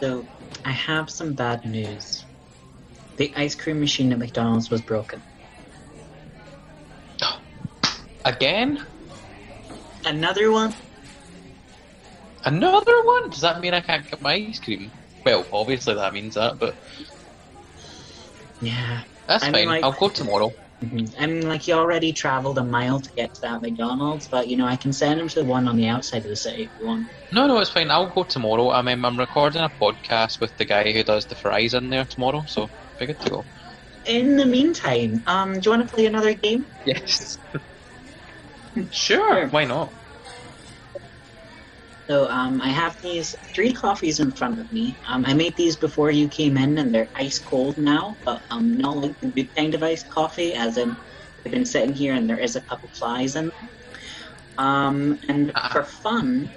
So, I have some bad news. The ice cream machine at McDonald's was broken. Again? Another one? Another one? Does that mean I can't get my ice cream? Well, obviously that means that, but Yeah. that's I mean, fine. like- I'll go tomorrow. Mhm. I mean, like, you already traveled a mile to get to that McDonald's, but, you know, I can send him to the one on the outside of the city if you want. No, no, it's fine. I'll go tomorrow. I mean, I'm recording a podcast with the guy who does the fries in there tomorrow, so be good to go. In the meantime, um, do you want to play another game? Yes. sure. Why not? So um, I have these three coffees in front of me. Um, I made these before you came in, and they're ice cold now, but um, not like the good kind of iced coffee, as in they've been sitting here and there is a couple flies in them. Um, and Ah. for fun,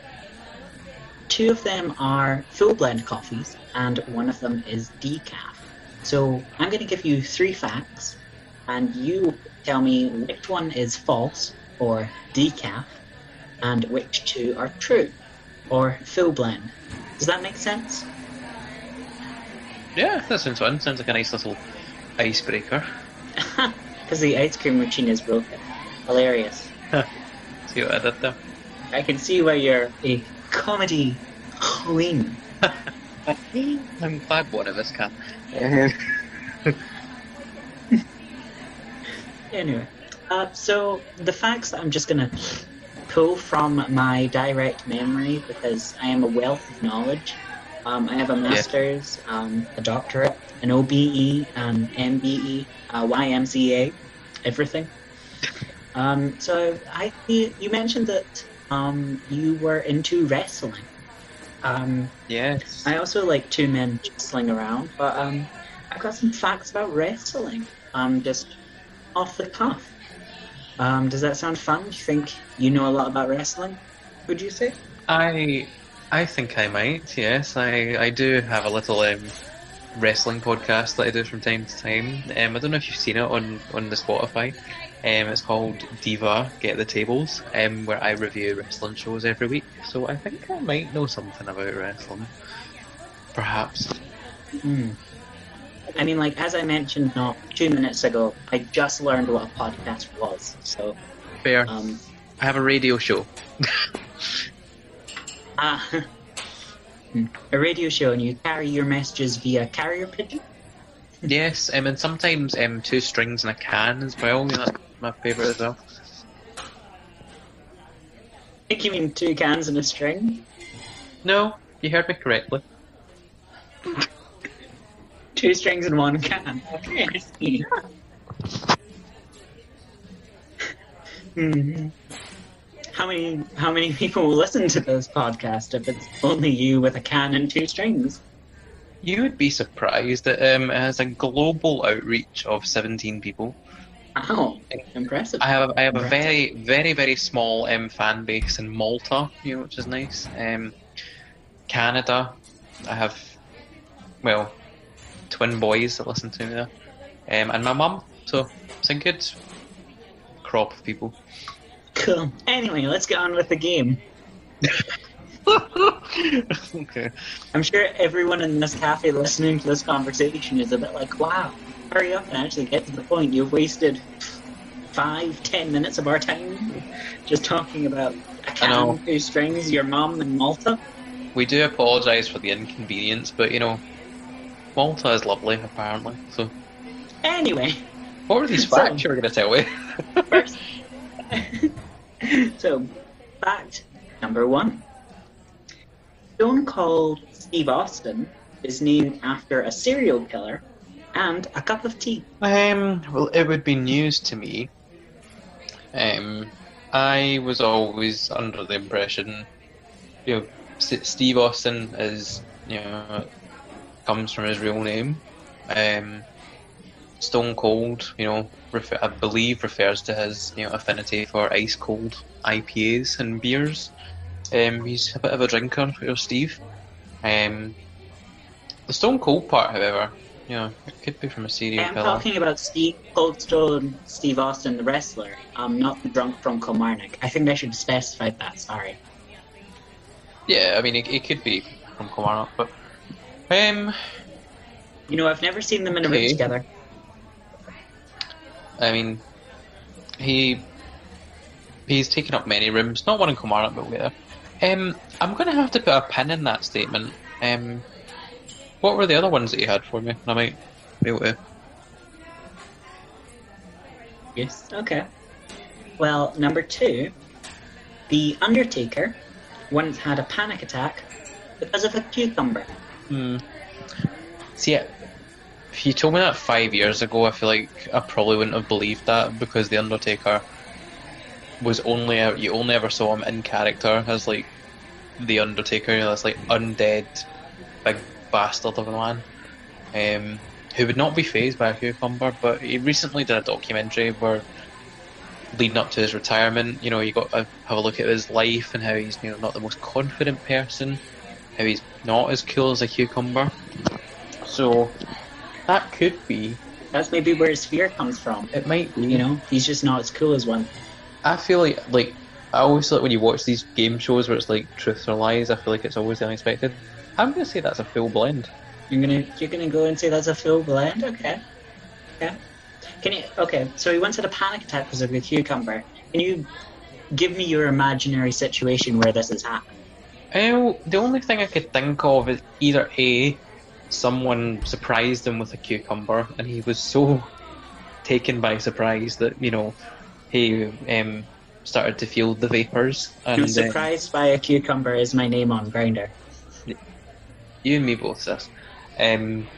two of them are full blend coffees, and one of them is decaf. So I'm going to give you three facts, and you tell me which one is false or decaf, and which two are true or full blend. Does that make sense? Yeah, that sounds fun. Sounds like a nice little icebreaker. Because the ice cream machine is broken. Hilarious. See what I did there? I can see why you're a comedy queen. I'm glad one of us can. Anyway, uh, so the facts that I'm just gonna pull from my direct memory because I am a wealth of knowledge. Um, I have a master's, um, a doctorate, an OBE, an MBE, a YMCA, everything. Um, so I, you mentioned that um, you were into wrestling. Um, Yes. I also like two men jostling around, but um, I've got some facts about wrestling. Um, just off the cuff. Um, does that sound fun? Do you think you know a lot about wrestling? Would you say? I I think I might. Yes, I I do have a little um, wrestling podcast that I do from time to time. Um, I don't know if you've seen it on on the Spotify. Um, it's called D-Von Get the Tables, um, where I review wrestling shows every week. So I think I might know something about wrestling. Perhaps. Hmm. I mean, like as I mentioned not two minutes ago, I just learned what a podcast was. So, Fair. um, I have a radio show. ah, hmm. a radio show, and you carry your messages via carrier pigeon. yes, um, and sometimes um, two strings and a can as well. That's my favourite as well. I think you mean two cans and a string. No, you heard me correctly. Two strings in one can. Okay, I see. Hmm. How many how many people will listen to this podcast if it's only you with a can and two strings? You would be surprised that um, it has a global outreach of 17 people. Wow, impressive. I have a, I have a very very very small um, fan base in Malta, you know, which is nice. Um, Canada, I have well twin boys that listen to me there, um, and my mum. So it's a good crop of people. Cool. Anyway, let's get on with the game. okay. I'm sure everyone in this cafe listening to this conversation is a bit like, wow, hurry up and actually get to the point. You've wasted five, ten minutes of our time just talking about a can, two strings, your mum, and Malta. We do apologise for the inconvenience, but you know, Malta is lovely apparently. So Anyway, what were these So- facts you were going to tell me? first. so, fact number one Stone Cold Steve Austin is named after a serial killer and a cup of tea. Um, well, it would be news to me. Um, I was always under the impression, you know, Steve Austin is, you know, comes from his real name. Um, Stone Cold, you know, refer, I believe refers to his, you know, affinity for ice cold IPAs and beers. Um, he's a bit of a drinker, you know, Steve. Um, the Stone Cold part, however, you know, it could be from a serial I'm killer. talking about Steve Cold Stone Steve Austin, the wrestler, um, not the drunk from Kilmarnock. I think I should specify that. Sorry. Yeah, I mean, it, it could be from Kilmarnock, but Um, You know, I've never seen them in a room together. I mean, he he's taken up many rooms. Not one in Kilmarnock, but where. Um, I'm going to have to put a pin in that statement. Um, what were the other ones that you had for me? I might be able to. Yes. Okay. Well, number two, the Undertaker once had a panic attack because of a cucumber. Hmm. See, if you told me that five years ago, I feel like I probably wouldn't have believed that because the Undertaker was only you only ever saw him in character as like the Undertaker, you know, this like undead big bastard of a man, um, who would not be fazed by a cucumber. But he recently did a documentary where, leading up to his retirement, you know, you got to have a look at his life and how he's you know not the most confident person, how he's not as cool as a cucumber. So that could be. That's maybe where his fear comes from. It might be. You know, he's just not as cool as one. I feel like like I always feel like when you watch these game shows where it's like truths or lies, I feel like it's always the unexpected. I'm gonna say that's a full blend. You're gonna you're gonna go and say that's a full blend. Okay. Okay. Can you? Okay. So he once had a panic attack because of the cucumber. Can you give me your imaginary situation where this has happened? The only thing I could think of is either a someone surprised him with a cucumber and he was so taken by surprise that you know he um, started to feel the vapors I'm and uh, surprised by a cucumber is my name on Grindr. you and me both sis. Um,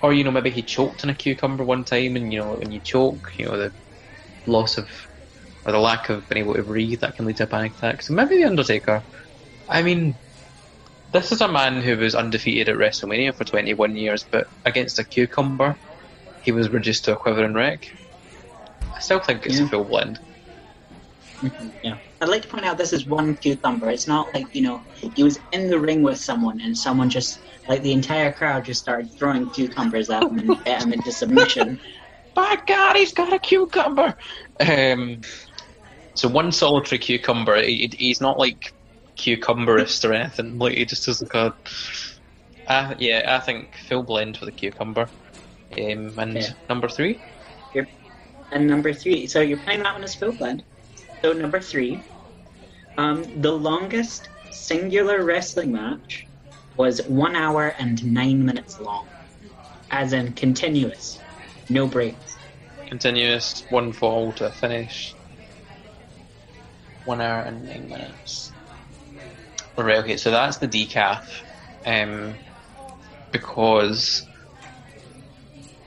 or you know maybe he choked on a cucumber one time and you know when you choke you know the loss of or the lack of being able to breathe that can lead to a panic attack so maybe the Undertaker I mean this is a man who was undefeated at WrestleMania for 21 years but against a cucumber he was reduced to a quivering wreck I still think it's Yeah. a full blend Yeah. I'd like to point out this is one cucumber. It's not like, you know, he was in the ring with someone and someone just, like, the entire crowd just started throwing cucumbers at him and bet him into submission. by God, he's got a cucumber. Um, so one solitary cucumber. He, he's not like cucumberist or anything. Like he just has like a. Uh, yeah, I think full blend for the cucumber. Um, and Okay. number three. And number three, so you're playing that one as full blend. So number three, um, the longest singular wrestling match was one hour and nine minutes long, as in continuous, no breaks. Continuous one fall to a finish. One hour and nine minutes. Right, okay, so that's the decaf. Um, because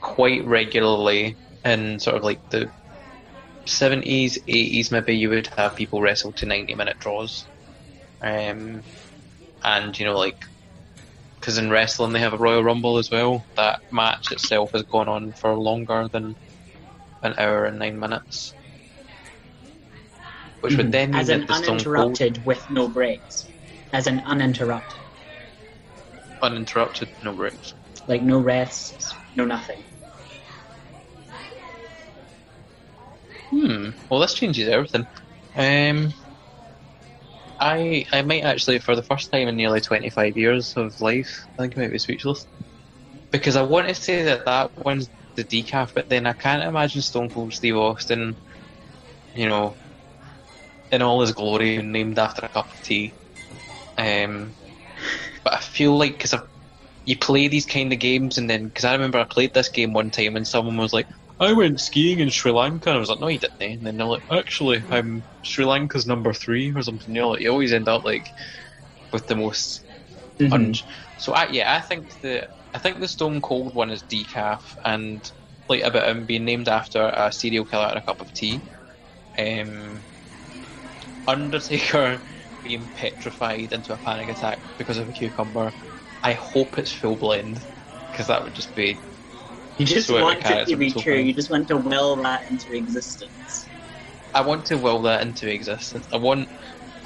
quite regularly in sort of like the 70s, 80s, maybe you would have people wrestle to 90 minute draws. Um, and, you know, like, because in wrestling they have a Royal Rumble as well, that match itself has gone on for longer than an hour and nine minutes. Which would then as mean an Stone Cold uninterrupted with no breaks, as an uninterrupted, uninterrupted, no breaks. like no rests, no nothing. Hmm. Well, this changes everything. Um, I I might actually, for the first time in nearly twenty five years of life, I think I might be speechless because I want to say that that one's the decaf, but then I can't imagine Stone Cold Steve Austin, you know, in all his glory, named after a cup of tea. Um, but I feel like because you play these kind of games, and then because I remember I played this game one time, and someone was like, "I went skiing in Sri Lanka," and I was like, "No, you didn't." And then they're like, "Actually, I'm Sri Lanka's number three or something." You know, like, you always end up like with the most Mhm. un- So I, yeah, I think the I think the Stone Cold one is decaf, and like about him being named after a serial killer and a cup of tea. Um, Undertaker being petrified into a panic attack because of a cucumber. I hope it's full blend because that would just be. You just want it to be so true. You just want to will that into existence. I want to will that into existence. I want,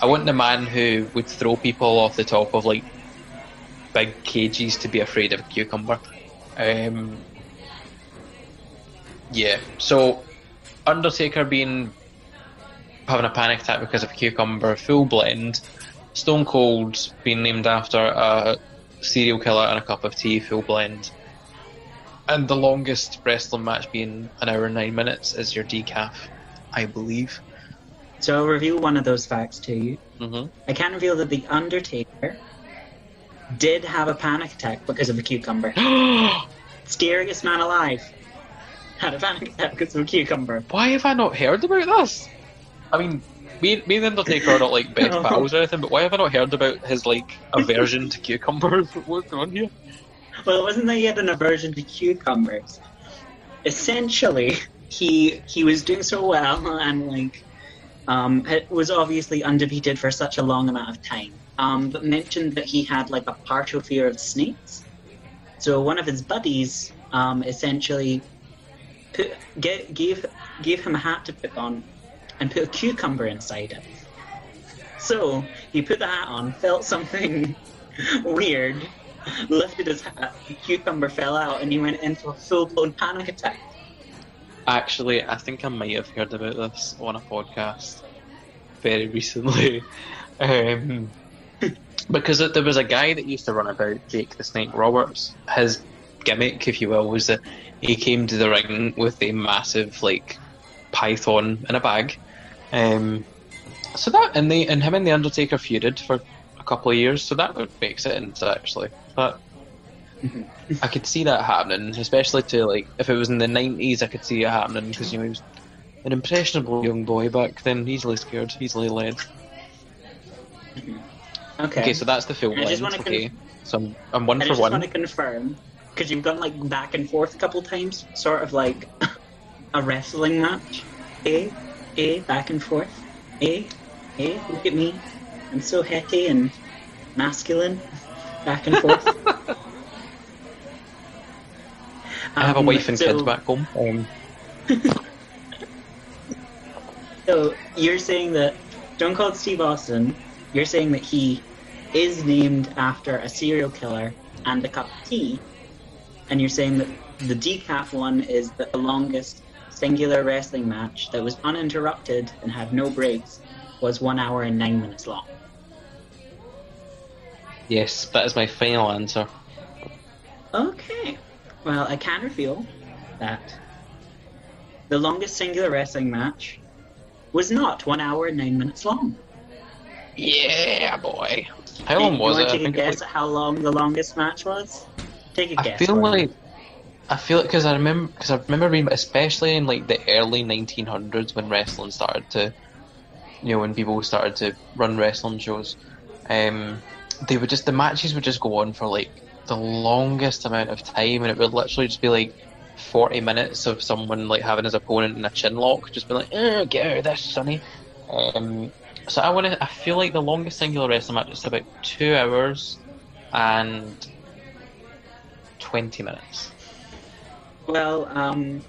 I want the man who would throw people off the top of like big cages to be afraid of a cucumber. Um, yeah. So, Undertaker being having a panic attack because of a cucumber, full blend. Stone Cold being named after a serial killer and a cup of tea, full blend. And the longest wrestling match being an hour and nine minutes is your decaf, I believe. So I'll reveal one of those facts to you. hmm I can reveal that the Undertaker did have a panic attack because of a cucumber. Scariest man alive had a panic attack because of a cucumber. Why have I not heard about this? I mean, me, me and the Undertaker are not like best pals or anything, but why have I not heard about his like aversion to cucumbers? What's going on here? Well, it wasn't that he had an aversion to cucumbers. Essentially, he he was doing so well and like um, was obviously undefeated for such a long amount of time. Um, but mentioned that he had like a partial fear of snakes. So one of his buddies um, essentially put, get, gave gave him a hat to put on and put a cucumber inside it. So he put the hat on, felt something weird, lifted his hat, the cucumber fell out, and he went into a full blown panic attack. Actually, I think I might have heard about this on a podcast very recently. Um, because there was a guy that used to run about, Jake the Snake Roberts. His gimmick, if you will, was that he came to the ring with a massive, like, python in a bag. Um, so that, and, they, and him and The Undertaker feuded for a couple of years, so that would make sense, actually. But I could see that happening, especially to like if it was in the nineties. I could see it happening because you know he was an impressionable young boy back then, easily scared, easily led. Okay. Okay, so that's the full I just wanna Okay, so I'm, I'm one I for just one. want to confirm because you've gone like back and forth a couple times, sort of like a wrestling match. Eh, eh, back and forth. Eh, eh. Look at me. I'm so hetty and masculine. Back and forth. I have a Um, wife and so- kids back home. Um, So you're saying that Stone Cold Steve Austin, you're saying that he is named after a serial killer and a cup of tea, and you're saying that the decaf one is the longest singular wrestling match that was uninterrupted and had no breaks was one hour and nine minutes long. yes, that is my final answer. Okay. Well, I can reveal that the longest singular wrestling match was not one hour and nine minutes long. Yeah, boy. How long you was want it? I take a guess at how long the longest match was? Take a I guess. feel for me. I feel it because I remember because I remember reading, especially in like the early 1900s when wrestling started to, you know, when people started to run wrestling shows, um, they would just the matches would just go on for like the longest amount of time, and it would literally just be like 40 minutes of someone like having his opponent in a chin lock, just be like, oh, get out of this, sonny. Um, so I want to. I feel like the longest singular wrestling match is about two hours and 20 minutes. Well, um,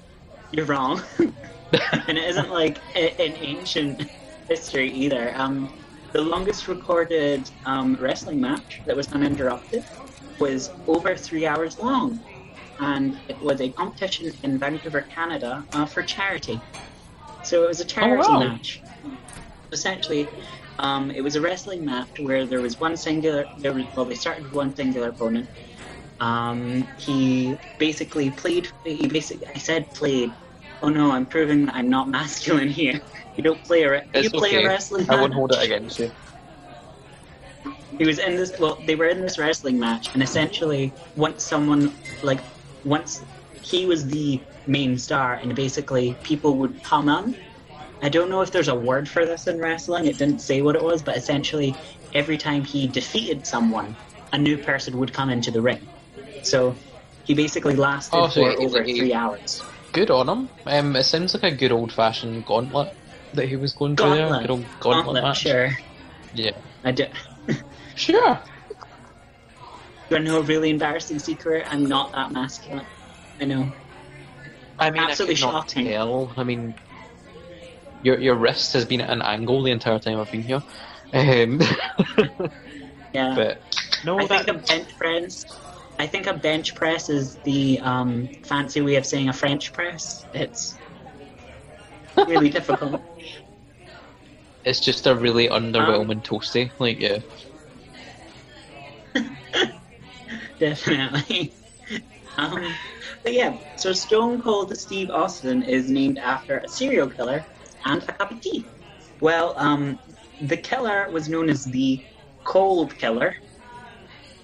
you're wrong, and it isn't like in ancient history either. Um, the longest recorded um, wrestling match that was uninterrupted was over three hours long, and it was a competition in Vancouver, Canada, uh, for charity. So it was a charity wow. match. Essentially, um, it was a wrestling match where there was one singular. There was well, they started with one singular opponent. Um, he basically played. He basically, I said played. Oh no, I'm proving I'm not masculine here. You don't play a. re- you play okay. a wrestling. I won't hold it against you. He was in this. Well, they were in this wrestling match, and essentially, once someone like, once he was the main star, and basically people would come on. I don't know if there's a word for this in wrestling. It didn't say what it was, but essentially, every time he defeated someone, a new person would come into the ring. So he basically lasted Oh, so for he- over he- three hours. Good on him. Um, it sounds like a good old fashioned gauntlet that he was going through there. Gauntlet. Good old gauntlet, Gauntlet, match. sure. Yeah. I do. Sure. Do I know a really embarrassing secret? I'm not that masculine. I know. I mean, Absolutely I shocking. tell. I mean, your your wrist has been at an angle the entire time I've been here. Um, Yeah. but no, I that think a bench press. I think a bench press is the um, fancy way of saying a French press. It's really difficult. it's just a really underwhelming toasty. Like, yeah. definitely. um, but yeah, so Stone Cold Steve Austin is named after a serial killer and a cup of tea. Well, um, the killer was known as the Cold Killer.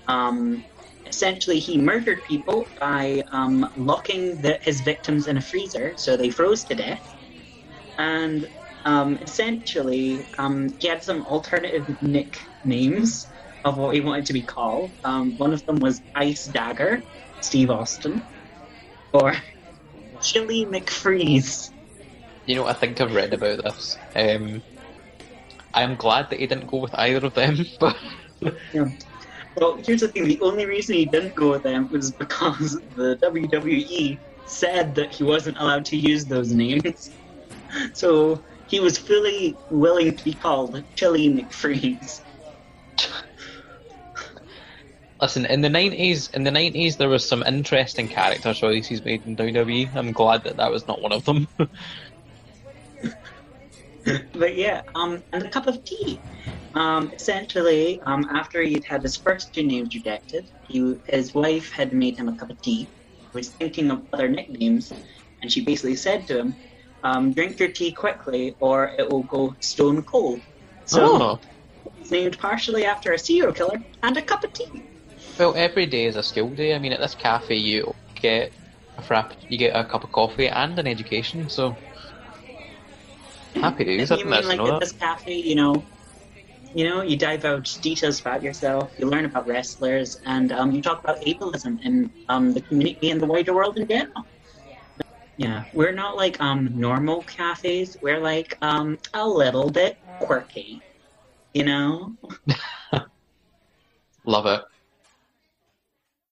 Um, essentially, he murdered people by um, locking the, his victims in a freezer so they froze to death. And um, essentially, um, he had some alternative nicknames of what he wanted to be called. Um, one of them was Ice Dagger, Steve Austin, or Chili McFreeze. You know, I think I've read about this. Um, I'm glad that he didn't go with either of them, but. yeah. Well, here's the thing: the only reason he didn't go with them was because the WWE said that he wasn't allowed to use those names. So he was fully willing to be called Chili McFreeze. Listen, in the nineties, in the nineties, there was some interesting character choices made in WWE. I'm glad that that was not one of them. but yeah, um, and a cup of tea. Um, essentially, um, after he'd had his first two names rejected, he, his wife had made him a cup of tea. He was thinking of other nicknames, and she basically said to him, um, "Drink your tea quickly, or it will go stone cold." So oh. he's named partially after a serial killer and a cup of tea. Well, every day is a school day. I mean, at this cafe, you get a frapp, you get a cup of coffee and an education. So happy days. You mean like at this cafe, you know, you know, you divulge details about yourself, you learn about wrestlers, and um, you talk about ableism in um, the community and the wider world in general. Yeah, we're not like um normal cafes. We're like um a little bit quirky, you know. Love it.